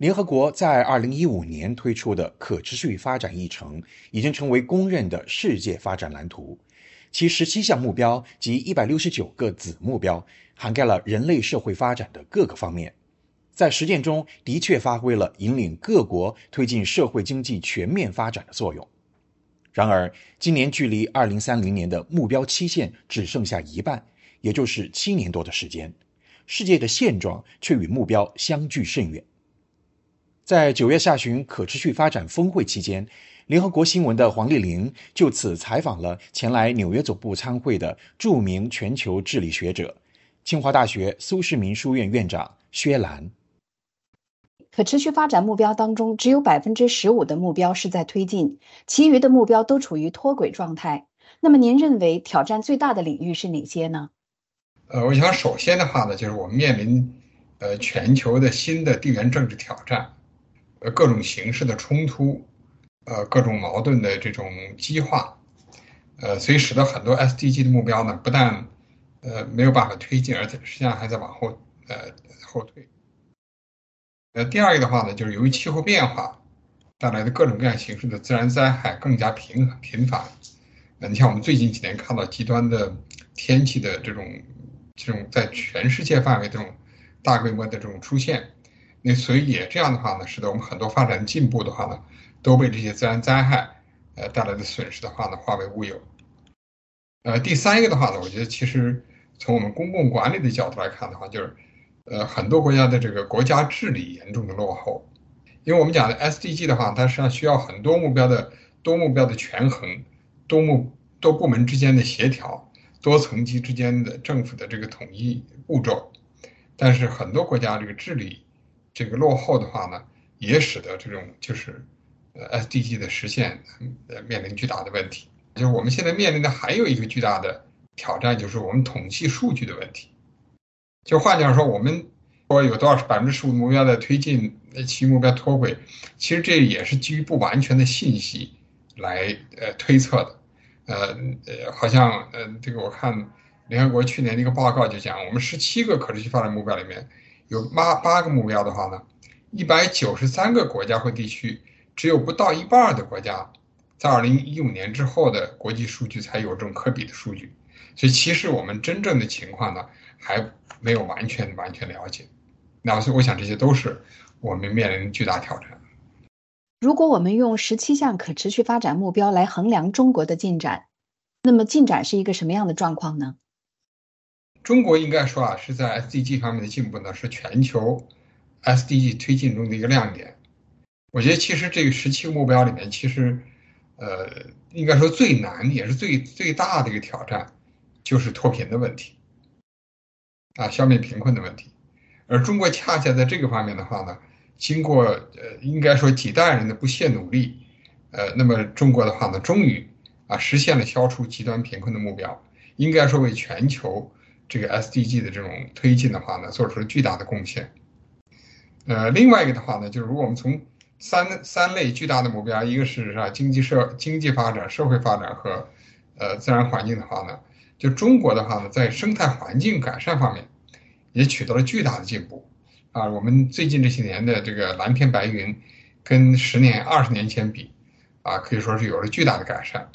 联合国在二零一五年推出的可持续发展议程，已经成为公认的世界发展蓝图。其十七项目标及一百六十九个子目标，涵盖了人类社会发展的各个方面，在实践中的确发挥了引领各国推进社会经济全面发展的作用。然而，今年距离二零三零年的目标期限只剩下一半，也就是七年多的时间，世界的现状却与目标相距甚远。在九月下旬可持续发展峰会期间，联合国新闻的黄丽玲就此采访了前来纽约总部参会的著名全球治理学者、清华大学苏世民书院院长薛兰。可持续发展目标当中，只有百分之十五的目标是在推进，其余的目标都处于脱轨状态。那么，您认为挑战最大的领域是哪些呢？呃，我想首先的话呢，就是我们面临呃全球的新的地缘政治挑战，呃各种形式的冲突，呃各种矛盾的这种激化，呃所以使得很多 SDG 的目标呢，不但呃没有办法推进，而且实际上还在往后呃后退。呃，第二个的话呢，就是由于气候变化带来的各种各样形式的自然灾害更加频频繁。那，你像我们最近几年看到极端的天气的这种这种在全世界范围这种大规模的这种出现，那所以也这样的话呢，使得我们很多发展进步的话呢，都被这些自然灾害呃带来的损失的话呢化为乌有。呃，第三一个的话呢，我觉得其实从我们公共管理的角度来看的话，就是。呃，很多国家的这个国家治理严重的落后，因为我们讲的 SDG 的话，它实际上需要很多目标的多目标的权衡，多目多部门之间的协调，多层级之间的政府的这个统一步骤。但是很多国家这个治理这个落后的话呢，也使得这种就是呃 SDG 的实现呃面临巨大的问题。就是我们现在面临的还有一个巨大的挑战，就是我们统计数据的问题。就换句话说，我们说有多少百分之十五目标在推进，其目标脱轨，其实这也是基于不完全的信息来呃推测的，呃呃，好像呃这个我看联合国去年的一个报告就讲，我们十七个可持续发展目标里面有八八个目标的话呢，一百九十三个国家或地区，只有不到一半的国家在二零一五年之后的国际数据才有这种可比的数据，所以其实我们真正的情况呢还。没有完全完全了解，那所以我想这些都是我们面临巨大挑战。如果我们用十七项可持续发展目标来衡量中国的进展，那么进展是一个什么样的状况呢？中国应该说啊，是在 SDG 方面的进步呢，是全球 SDG 推进中的一个亮点。我觉得其实这个十七个目标里面，其实呃，应该说最难也是最最大的一个挑战，就是脱贫的问题。啊，消灭贫困的问题，而中国恰恰在这个方面的话呢，经过呃，应该说几代人的不懈努力，呃，那么中国的话呢，终于啊实现了消除极端贫困的目标，应该说为全球这个 SDG 的这种推进的话呢，做出了巨大的贡献。呃，另外一个的话呢，就是如果我们从三三类巨大的目标，一个是啊经济社经济发展、社会发展和呃自然环境的话呢。就中国的话呢，在生态环境改善方面，也取得了巨大的进步，啊，我们最近这些年的这个蓝天白云，跟十年、二十年前比，啊，可以说是有了巨大的改善。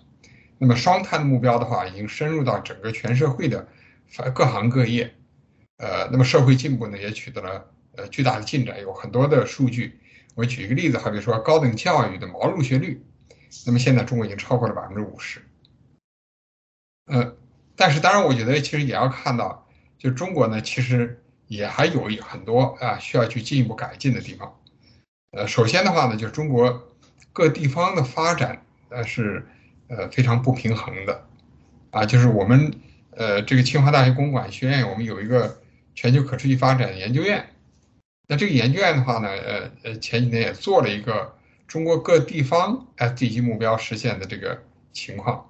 那么双碳的目标的话，已经深入到整个全社会的反各行各业，呃，那么社会进步呢，也取得了呃巨大的进展，有很多的数据。我举一个例子，好比说高等教育的毛入学率，那么现在中国已经超过了百分之五十，呃。但是，当然，我觉得其实也要看到，就中国呢，其实也还有很多啊需要去进一步改进的地方。呃，首先的话呢，就是中国各地方的发展呃是呃非常不平衡的，啊，就是我们呃这个清华大学公管学院，我们有一个全球可持续发展研究院。那这个研究院的话呢，呃呃前几年也做了一个中国各地方 SDG 目标实现的这个情况。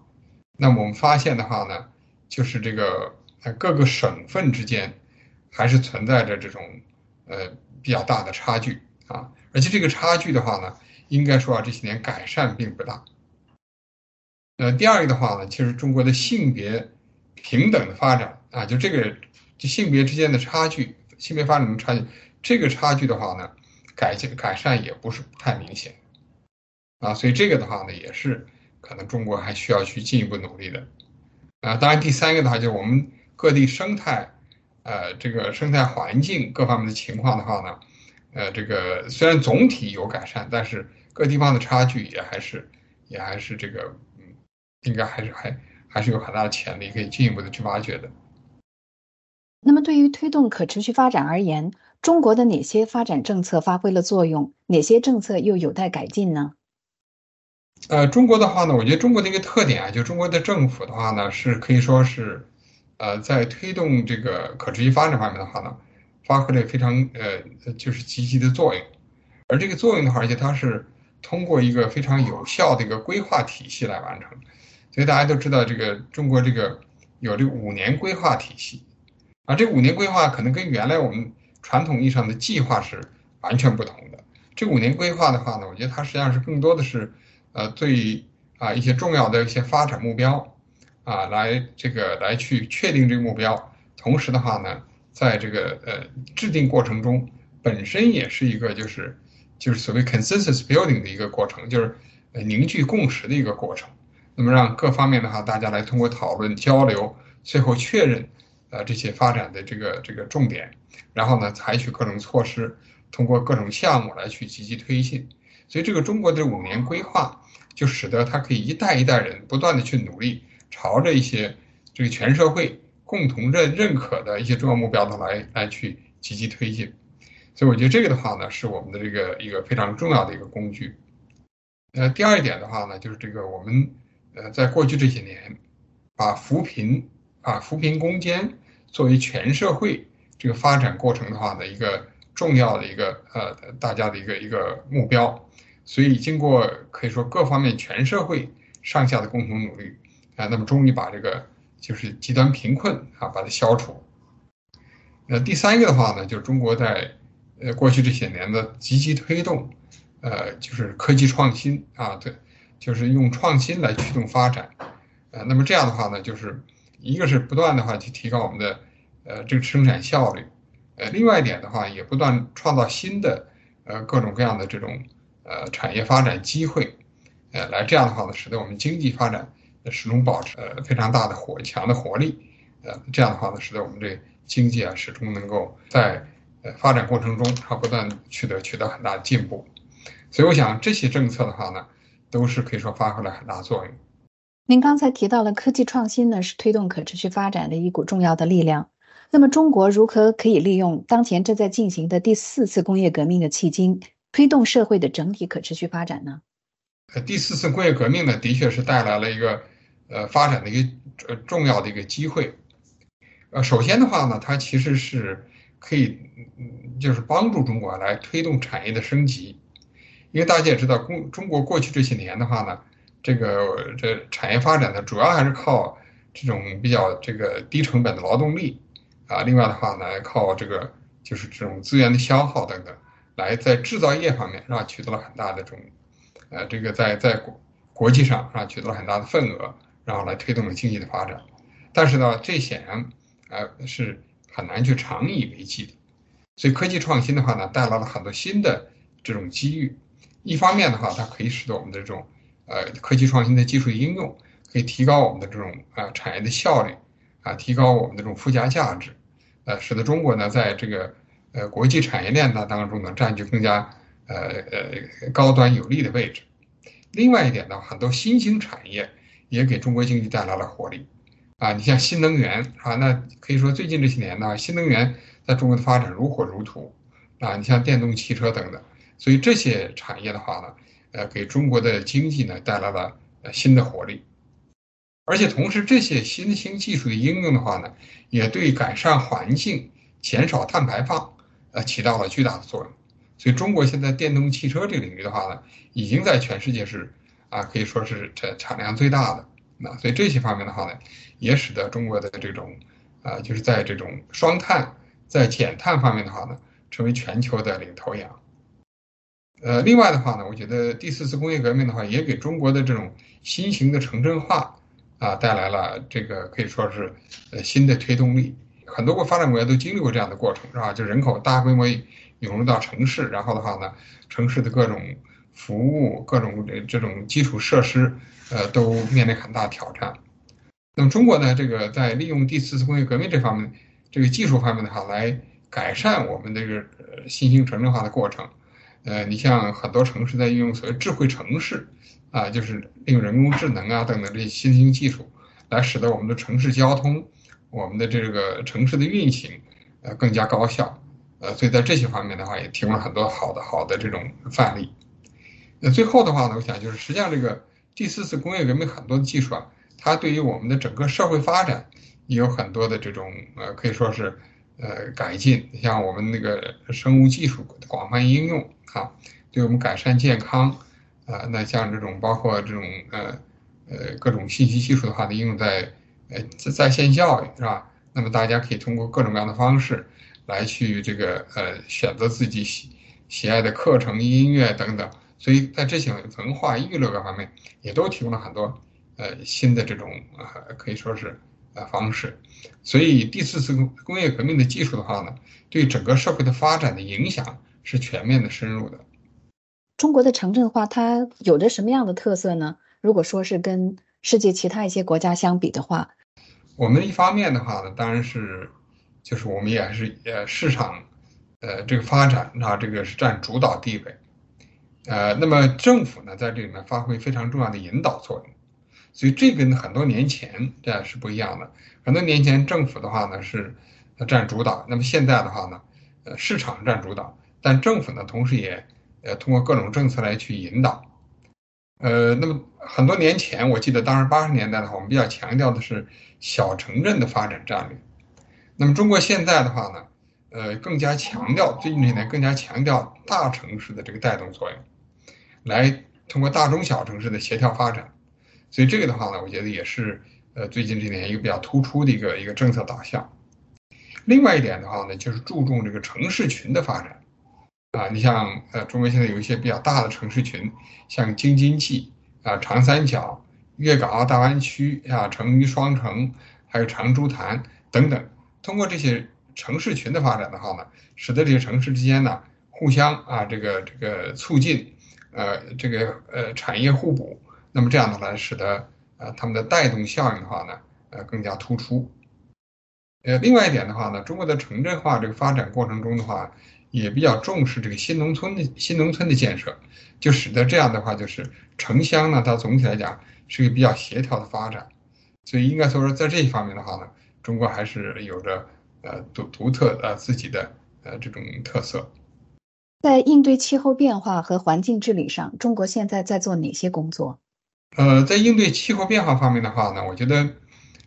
那我们发现的话呢。就是这个，呃，各个省份之间还是存在着这种，呃，比较大的差距啊。而且这个差距的话呢，应该说啊，这些年改善并不大。呃，第二个的话呢，其实中国的性别平等的发展啊，就这个就性别之间的差距，性别发展的差距，这个差距的话呢，改进改善也不是太明显，啊，所以这个的话呢，也是可能中国还需要去进一步努力的，啊，当然第三个的话就是我们各地生态，呃，这个生态环境各方面的情况的话呢，呃，这个虽然总体有改善，但是各地方的差距也还是也还是这个，嗯，应该还是还还是有很大的潜力可以进一步的去挖掘的。那么，对于推动可持续发展而言，中国的哪些发展政策发挥了作用？哪些政策又有待改进呢？呃，中国的话呢，我觉得中国的一个特点啊，就中国的政府的话呢，是可以说是，呃，在推动这个可持续发展方面的话呢，发挥了非常呃就是积极的作用。而这个作用的话，而且它是通过一个非常有效的一个规划体系来完成。所以大家都知道，这个中国这个有这个五年规划体系。啊，这五年规划可能跟原来我们传统意义上的计划是完全不同的。这五年规划的话呢，我觉得它实际上是更多的是，呃，对啊一些重要的一些发展目标，啊，来这个来去确定这个目标。同时的话呢，在这个呃制定过程中，本身也是一个就是就是所谓 consensus building 的一个过程，就是呃凝聚共识的一个过程。那么让各方面的话，大家来通过讨论交流，最后确认。呃，这些发展的这个这个重点，然后呢，采取各种措施，通过各种项目来去积极推进。所以，这个中国的五年规划，就使得它可以一代一代人不断的去努力，朝着一些这个全社会共同认认可的一些重要目标的来来去积极推进。所以，我觉得这个的话呢，是我们的这个一个非常重要的一个工具。呃，第二点的话呢，就是这个我们呃，在过去这些年，把扶贫啊，扶贫攻坚。作为全社会这个发展过程的话呢，一个重要的一个呃，大家的一个一个目标，所以经过可以说各方面全社会上下的共同努力啊，那么终于把这个就是极端贫困啊把它消除。那第三个的话呢，就是中国在呃过去这些年的积极推动，呃，就是科技创新啊，对，就是用创新来驱动发展，呃，那么这样的话呢，就是一个是不断的话去提高我们的。呃，这个生产效率，呃，另外一点的话，也不断创造新的呃各种各样的这种呃产业发展机会，呃，来这样的话呢，使得我们经济发展始终保持呃非常大的活强的活力，呃，这样的话呢，使得我们这经济啊始终能够在呃发展过程中它不断取得取得很大的进步，所以我想这些政策的话呢，都是可以说发挥了很大作用。您刚才提到了科技创新呢，是推动可持续发展的一股重要的力量。那么，中国如何可以利用当前正在进行的第四次工业革命的契机，推动社会的整体可持续发展呢？呃，第四次工业革命呢，的确是带来了一个呃发展的一个呃重要的一个机会。呃，首先的话呢，它其实是可以就是帮助中国来推动产业的升级，因为大家也知道，中中国过去这些年的话呢，这个这产业发展呢，主要还是靠这种比较这个低成本的劳动力。啊，另外的话呢，靠这个就是这种资源的消耗等等，来在制造业方面是吧，取得了很大的这种，呃，这个在在国国际上是吧，取得了很大的份额，然后来推动了经济的发展。但是呢，这显然呃是很难去长以为继的。所以科技创新的话呢，带来了很多新的这种机遇。一方面的话，它可以使得我们的这种呃科技创新的技术应用，可以提高我们的这种啊产业的效率。啊，提高我们的这种附加价值，呃，使得中国呢，在这个呃国际产业链呢当中呢，占据更加呃呃高端有利的位置。另外一点呢，很多新兴产业也给中国经济带来了活力。啊，你像新能源啊，那可以说最近这些年呢，新能源在中国的发展如火如荼。啊，你像电动汽车等等，所以这些产业的话呢，呃，给中国的经济呢带来了呃新的活力。而且同时，这些新兴技术的应用的话呢，也对改善环境、减少碳排放，呃，起到了巨大的作用。所以，中国现在电动汽车这个领域的话呢，已经在全世界是啊，可以说是产产量最大的。那所以这些方面的话呢，也使得中国的这种啊，就是在这种双碳、在减碳方面的话呢，成为全球的领头羊。呃，另外的话呢，我觉得第四次工业革命的话，也给中国的这种新型的城镇化。啊，带来了这个可以说是呃新的推动力，很多个发展国家都经历过这样的过程，是吧？就人口大规模涌入到城市，然后的话呢，城市的各种服务、各种这种基础设施，呃，都面临很大挑战。那么中国呢，这个在利用第四次工业革命这方面，这个技术方面的话，来改善我们这个新兴城镇化的过程。呃，你像很多城市在运用所谓智慧城市，啊，就是利用人工智能啊等等这些新兴技术，来使得我们的城市交通。我们的这个城市的运行，呃，更加高效，呃，所以在这些方面的话，也提供了很多好的好的这种范例。那最后的话呢，我想就是，实际上这个第四次工业革命很多的技术啊，它对于我们的整个社会发展也有很多的这种呃，可以说是呃改进。像我们那个生物技术广泛应用啊，对我们改善健康啊，那像这种包括这种呃呃各种信息技术的话呢，应用在。呃，在在线教育是吧？那么大家可以通过各种各样的方式，来去这个呃选择自己喜喜爱的课程、音乐等等。所以在这些文化娱乐各方面，也都提供了很多呃新的这种呃可以说是呃方式。所以第四次工工业革命的技术的话呢，对整个社会的发展的影响是全面的、深入的。中国的城镇化它有着什么样的特色呢？如果说是跟世界其他一些国家相比的话，我们一方面的话呢，当然是，就是我们也是呃市场，呃这个发展啊，这个是占主导地位，呃，那么政府呢在这里面发挥非常重要的引导作用，所以这跟很多年前这是不一样的。很多年前政府的话呢是占主导，那么现在的话呢，呃市场占主导，但政府呢同时也呃通过各种政策来去引导。呃，那么很多年前，我记得当时八十年代的话，我们比较强调的是小城镇的发展战略。那么中国现在的话呢，呃，更加强调最近这年更加强调大城市的这个带动作用，来通过大中小城市的协调发展。所以这个的话呢，我觉得也是呃最近这年一个比较突出的一个一个政策导向。另外一点的话呢，就是注重这个城市群的发展。啊，你像呃，中国现在有一些比较大的城市群，像京津冀啊、长三角、粤港澳大湾区啊、成渝双城，还有长株潭等等。通过这些城市群的发展的话呢，使得这些城市之间呢互相啊这个这个促进，呃这个呃产业互补。那么这样的话，使得呃他们的带动效应的话呢，呃更加突出。呃，另外一点的话呢，中国的城镇化这个发展过程中的话。也比较重视这个新农村的新农村的建设，就使得这样的话，就是城乡呢，它总体来讲是一个比较协调的发展，所以应该说在这一方面的话呢，中国还是有着呃独独特呃自己的呃这种特色。在应对气候变化和环境治理上，中国现在在做哪些工作？呃，在应对气候变化方面的话呢，我觉得，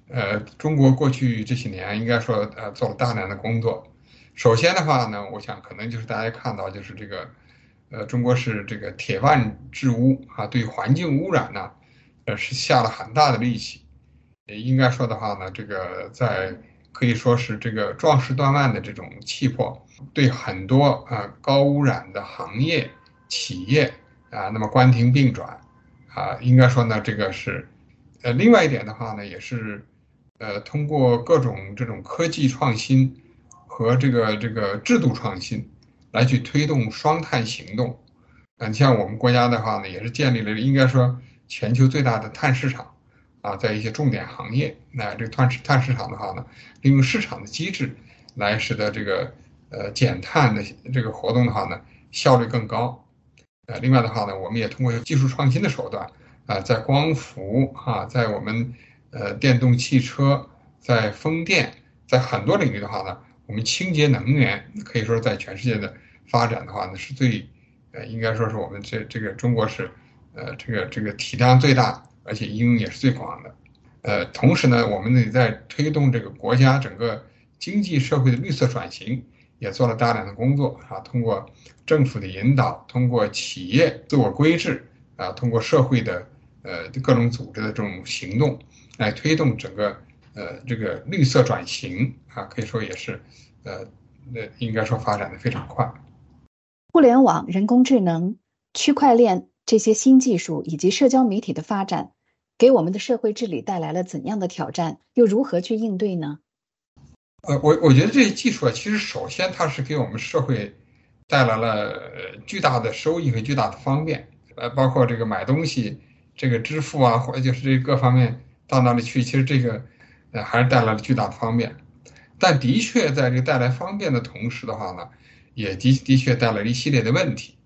呃，中国过去这些年应该说呃做了大量的工作。首先的话呢，我想可能就是大家看到，就是这个，呃，中国是这个铁腕治污啊，对环境污染呢，呃，是下了很大的力气。应该说的话呢，这个在可以说是这个壮士断腕的这种气魄，对很多啊高污染的行业企业啊，那么关停并转啊，应该说呢，这个是，呃，另外一点的话呢，也是，呃，通过各种这种科技创新。和这个这个制度创新，来去推动双碳行动。嗯，像我们国家的话呢，也是建立了应该说全球最大的碳市场啊，在一些重点行业，那这个碳碳市场的话呢，利用市场的机制来使得这个呃减碳的这个活动的话呢，效率更高。呃，另外的话呢，我们也通过技术创新的手段啊，在光伏啊，在我们呃电动汽车，在风电，在很多领域的话呢。我们清洁能源可以说在全世界的发展的话呢，是最，呃，应该说是我们这这个中国是，呃，这个这个体量最大，而且应用也是最广的，呃，同时呢，我们也在推动这个国家整个经济社会的绿色转型，也做了大量的工作啊，通过政府的引导，通过企业自我规制啊，通过社会的呃各种组织的这种行动，来推动整个。呃，这个绿色转型啊，可以说也是，呃，那应该说发展的非常快。互联网、人工智能、区块链这些新技术以及社交媒体的发展，给我们的社会治理带来了怎样的挑战？又如何去应对呢？呃，我我觉得这些技术啊，其实首先它是给我们社会带来了巨大的收益和巨大的方便，呃，包括这个买东西、这个支付啊，或者就是这各方面到哪里去，其实这个呃还是带来了巨大的方便。但的确在这个带来方便的同时的话呢，也的的确带来了一系列的问题。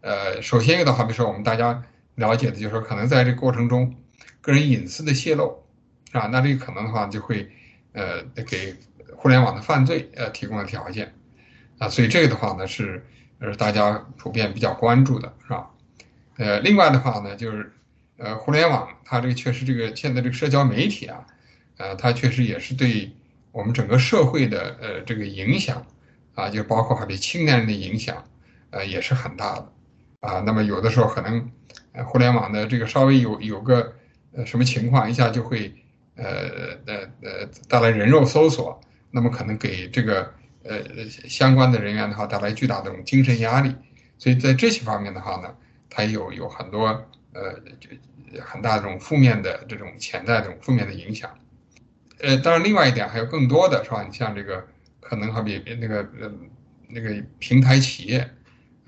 呃，首先一个的话，比如说我们大家了解的就是说，可能在这个过程中，个人隐私的泄露，啊，那这个可能的话就会呃给互联网的犯罪呃提供了条件，啊，所以这个的话呢是呃大家普遍比较关注的，是吧？呃，另外的话呢，就是呃互联网它这个确实这个现在这个社交媒体啊，呃，它确实也是对我们整个社会的呃这个影响啊，就包括对青年人的影响，呃也是很大的。啊，那么有的时候可能，呃，互联网的这个稍微有有个呃什么情况，一下就会呃呃呃带来人肉搜索，那么可能给这个呃相关的人员的话带来巨大的这种精神压力，所以在这些方面的话呢，它有有很多呃很大的这种负面的这种潜在这种负面的影响，呃，当然另外一点还有更多的是吧？你像这个可能好比那个呃那个平台企业。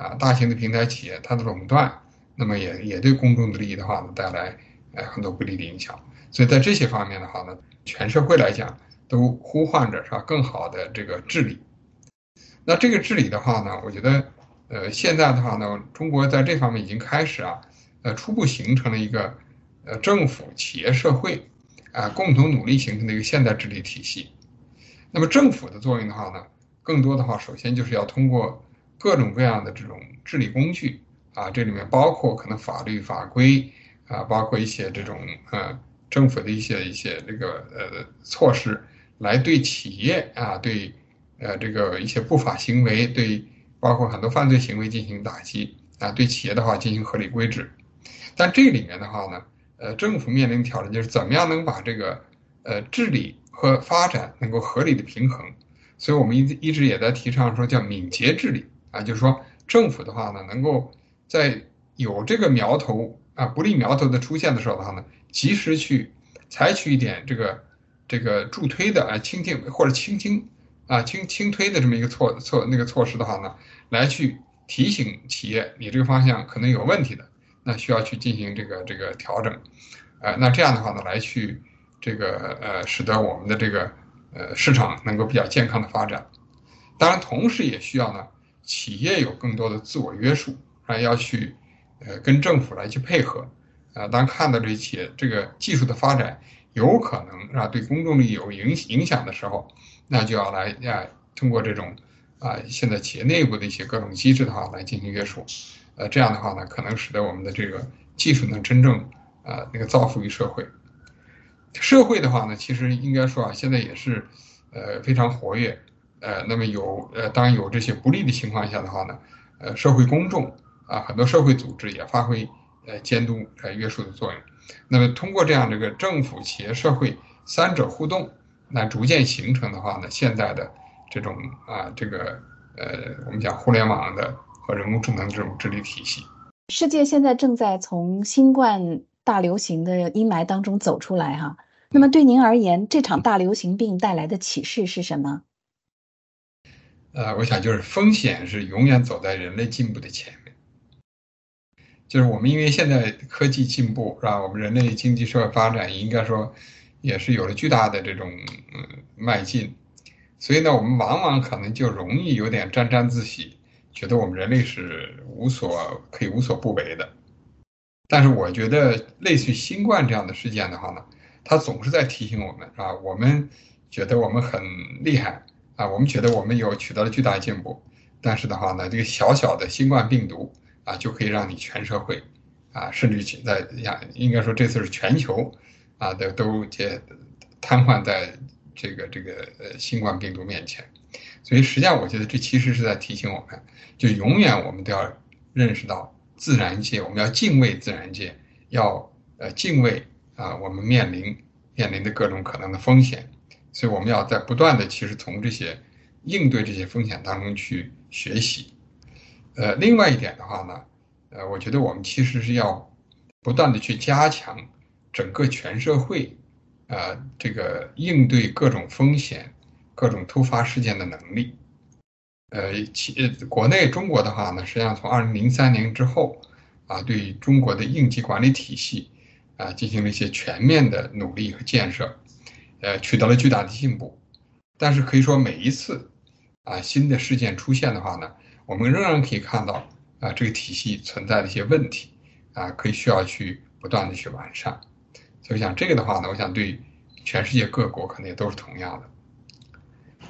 啊，大型的平台企业它的垄断，那么也也对公众的利益的话呢带来呃很多不利的影响。所以在这些方面的话呢，全社会来讲都呼唤着是吧更好的这个治理。那这个治理的话呢，我觉得呃现在的话呢，中国在这方面已经开始啊，呃初步形成了一个呃政府、企业、社会啊共同努力形成的一个现代治理体系。那么政府的作用的话呢，更多的话首先就是要通过。各种各样的这种治理工具啊，这里面包括可能法律法规啊，包括一些这种呃政府的一些一些这个呃措施，来对企业啊，对呃这个一些不法行为，对包括很多犯罪行为进行打击啊，对企业的话进行合理规制。但这里面的话呢，呃，政府面临挑战就是怎么样能把这个呃治理和发展能够合理的平衡。所以我们一直一直也在提倡说叫敏捷治理。啊，就是说政府的话呢，能够在有这个苗头啊不利苗头的出现的时候的话呢，及时去采取一点这个这个助推的啊倾听或者倾听啊轻轻推的这么一个措措那个措施的话呢，来去提醒企业你这个方向可能有问题的，那需要去进行这个这个调整，呃，那这样的话呢，来去这个呃使得我们的这个呃市场能够比较健康的发展，当然同时也需要呢。企业有更多的自我约束，啊，要去，呃，跟政府来去配合，啊，当看到这些这个技术的发展有可能啊对公众利益有影影响的时候，那就要来啊通过这种啊现在企业内部的一些各种机制的话来进行约束，呃，这样的话呢，可能使得我们的这个技术能真正啊那个造福于社会。社会的话呢，其实应该说啊，现在也是呃非常活跃。呃，那么有呃，当然有这些不利的情况下的话呢，呃，社会公众啊，很多社会组织也发挥呃监督来约束的作用。那么通过这样这个政府、企业、社会三者互动，那逐渐形成的话呢，现在的这种啊这个呃我们讲互联网的和人工智能这种治理体系。世界现在正在从新冠大流行的阴霾当中走出来哈。那么对您而言，这场大流行病带来的启示是什么？呃，我想就是风险是永远走在人类进步的前面，就是我们因为现在科技进步是吧？我们人类经济社会发展应该说也是有了巨大的这种嗯迈进，所以呢，我们往往可能就容易有点沾沾自喜，觉得我们人类是无所可以无所不为的。但是我觉得类似于新冠这样的事件的话呢，它总是在提醒我们啊，我们觉得我们很厉害。啊，我们觉得我们有取得了巨大进步，但是的话呢，这个小小的新冠病毒啊，就可以让你全社会啊，甚至在呀，应该说这次是全球啊，都都这瘫痪在这个这个呃新冠病毒面前。所以实际上，我觉得这其实是在提醒我们，就永远我们都要认识到自然界，我们要敬畏自然界，要呃敬畏啊，我们面临面临的各种可能的风险。所以我们要在不断的，其实从这些应对这些风险当中去学习。呃，另外一点的话呢，呃，我觉得我们其实是要不断的去加强整个全社会，呃，这个应对各种风险、各种突发事件的能力。呃，其国内中国的话呢，实际上从二零零三年之后，啊，对中国的应急管理体系啊进行了一些全面的努力和建设，呃，取得了巨大的进步。但是可以说，每一次啊新的事件出现的话呢，我们仍然可以看到啊这个体系存在的一些问题啊，可以需要去不断的去完善。所以想这个的话呢，我想对全世界各国可能也都是同样的。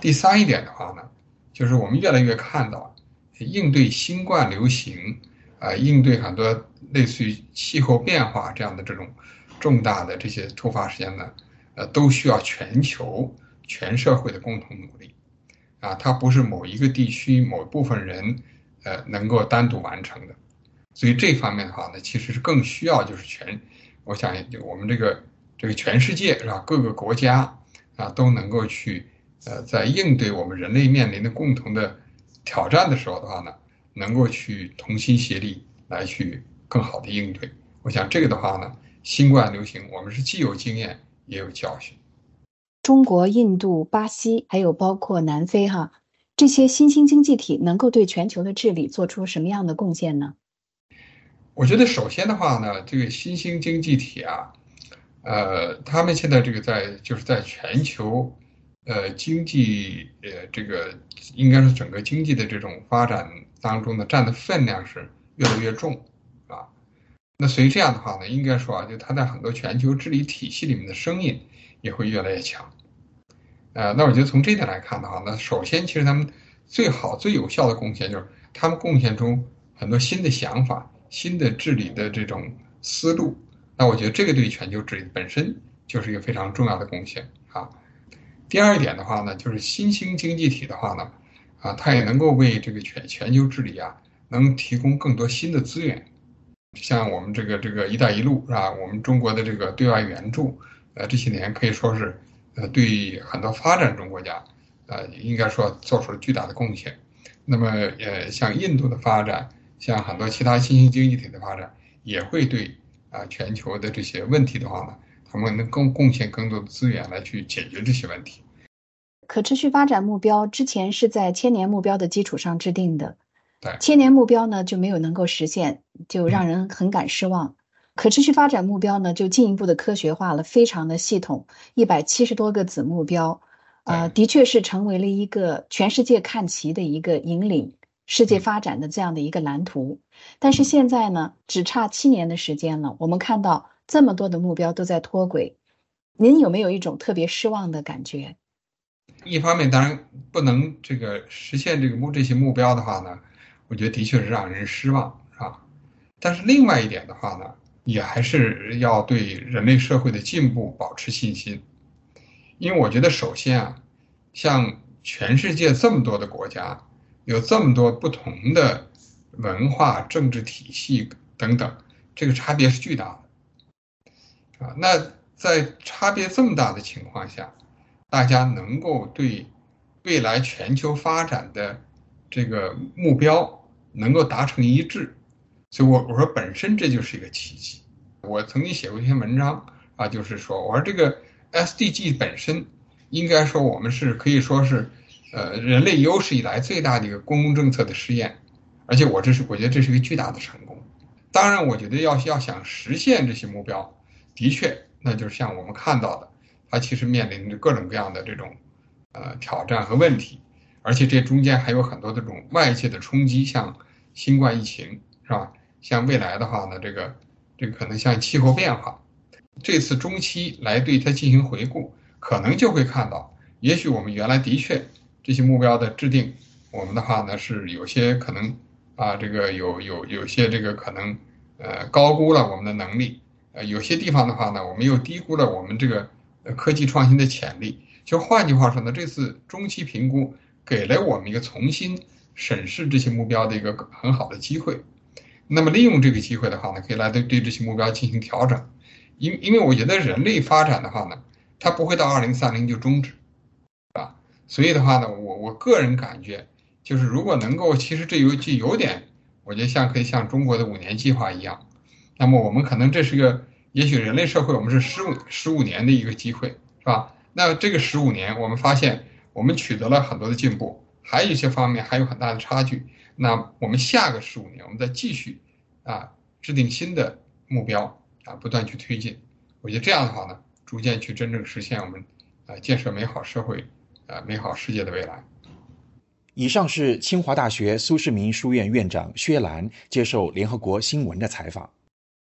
第三一点的话呢。就是我们越来越看到，应对新冠流行，啊，应对很多类似于气候变化这样的这种重大的这些突发事件呢，呃，都需要全球全社会的共同努力，啊，它不是某一个地区某部分人，呃，能够单独完成的，所以这方面的话呢，其实是更需要就是全，我想我们这个这个全世界是吧，各个国家啊都能够去。呃，在应对我们人类面临的共同的挑战的时候的话呢，能够去同心协力来去更好的应对。我想这个的话呢，新冠流行我们是既有经验也有教训。中国、印度、巴西，还有包括南非哈这些新兴经济体，能够对全球的治理做出什么样的贡献呢？我觉得首先的话呢，这个新兴经济体啊，呃，他们现在这个在就是在全球。呃，经济呃，这个应该是整个经济的这种发展当中呢，占的分量是越来越重，啊，那所以这样的话呢，应该说啊，就它在很多全球治理体系里面的声音也会越来越强，呃，那我觉得从这点来看的话，那首先其实他们最好最有效的贡献就是他们贡献出很多新的想法、新的治理的这种思路，那我觉得这个对全球治理本身就是一个非常重要的贡献啊。第二点的话呢，就是新兴经济体的话呢，啊，它也能够为这个全全球治理啊，能提供更多新的资源，像我们这个这个“一带一路”是吧？我们中国的这个对外援助，呃，这些年可以说是，呃，对很多发展中国家，呃，应该说做出了巨大的贡献。那么，呃，像印度的发展，像很多其他新兴经济体的发展，也会对啊全球的这些问题的话呢。他们能更贡献更多的资源来去解决这些问题。可持续发展目标之前是在千年目标的基础上制定的，对，千年目标呢就没有能够实现，就让人很感失望。可持续发展目标呢就进一步的科学化了，非常的系统，一百七十多个子目标，呃，的确是成为了一个全世界看齐的一个引领世界发展的这样的一个蓝图。但是现在呢，只差七年的时间了，我们看到。这么多的目标都在脱轨，您有没有一种特别失望的感觉？一方面，当然不能这个实现这个目这些目标的话呢，我觉得的确是让人失望，是吧？但是另外一点的话呢，也还是要对人类社会的进步保持信心，因为我觉得首先啊，像全世界这么多的国家，有这么多不同的文化、政治体系等等，这个差别是巨大的。啊，那在差别这么大的情况下，大家能够对未来全球发展的这个目标能够达成一致，所以我我说本身这就是一个奇迹。我曾经写过一篇文章啊，就是说我说这个 SDG 本身应该说我们是可以说是呃人类有史以来最大的一个公共政策的试验，而且我这是我觉得这是一个巨大的成功。当然，我觉得要要想实现这些目标。的确，那就是像我们看到的，它其实面临着各种各样的这种，呃，挑战和问题，而且这中间还有很多这种外界的冲击，像新冠疫情，是吧？像未来的话呢，这个，这个可能像气候变化，这次中期来对它进行回顾，可能就会看到，也许我们原来的确这些目标的制定，我们的话呢是有些可能啊，这个有有有些这个可能，呃，高估了我们的能力。呃，有些地方的话呢，我们又低估了我们这个科技创新的潜力。就换句话说呢，这次中期评估给了我们一个重新审视这些目标的一个很好的机会。那么利用这个机会的话呢，可以来对对这些目标进行调整。因因为我觉得人类发展的话呢，它不会到二零三零就终止，啊，所以的话呢，我我个人感觉就是如果能够，其实这有就有点，我觉得像可以像中国的五年计划一样。那么我们可能这是个，也许人类社会我们是十五十五年的一个机会，是吧？那这个十五年，我们发现我们取得了很多的进步，还有一些方面还有很大的差距。那我们下个十五年，我们再继续啊制定新的目标啊，不断去推进。我觉得这样的话呢，逐渐去真正实现我们啊建设美好社会啊美好世界的未来。以上是清华大学苏世民书院院长薛兰接受联合国新闻的采访。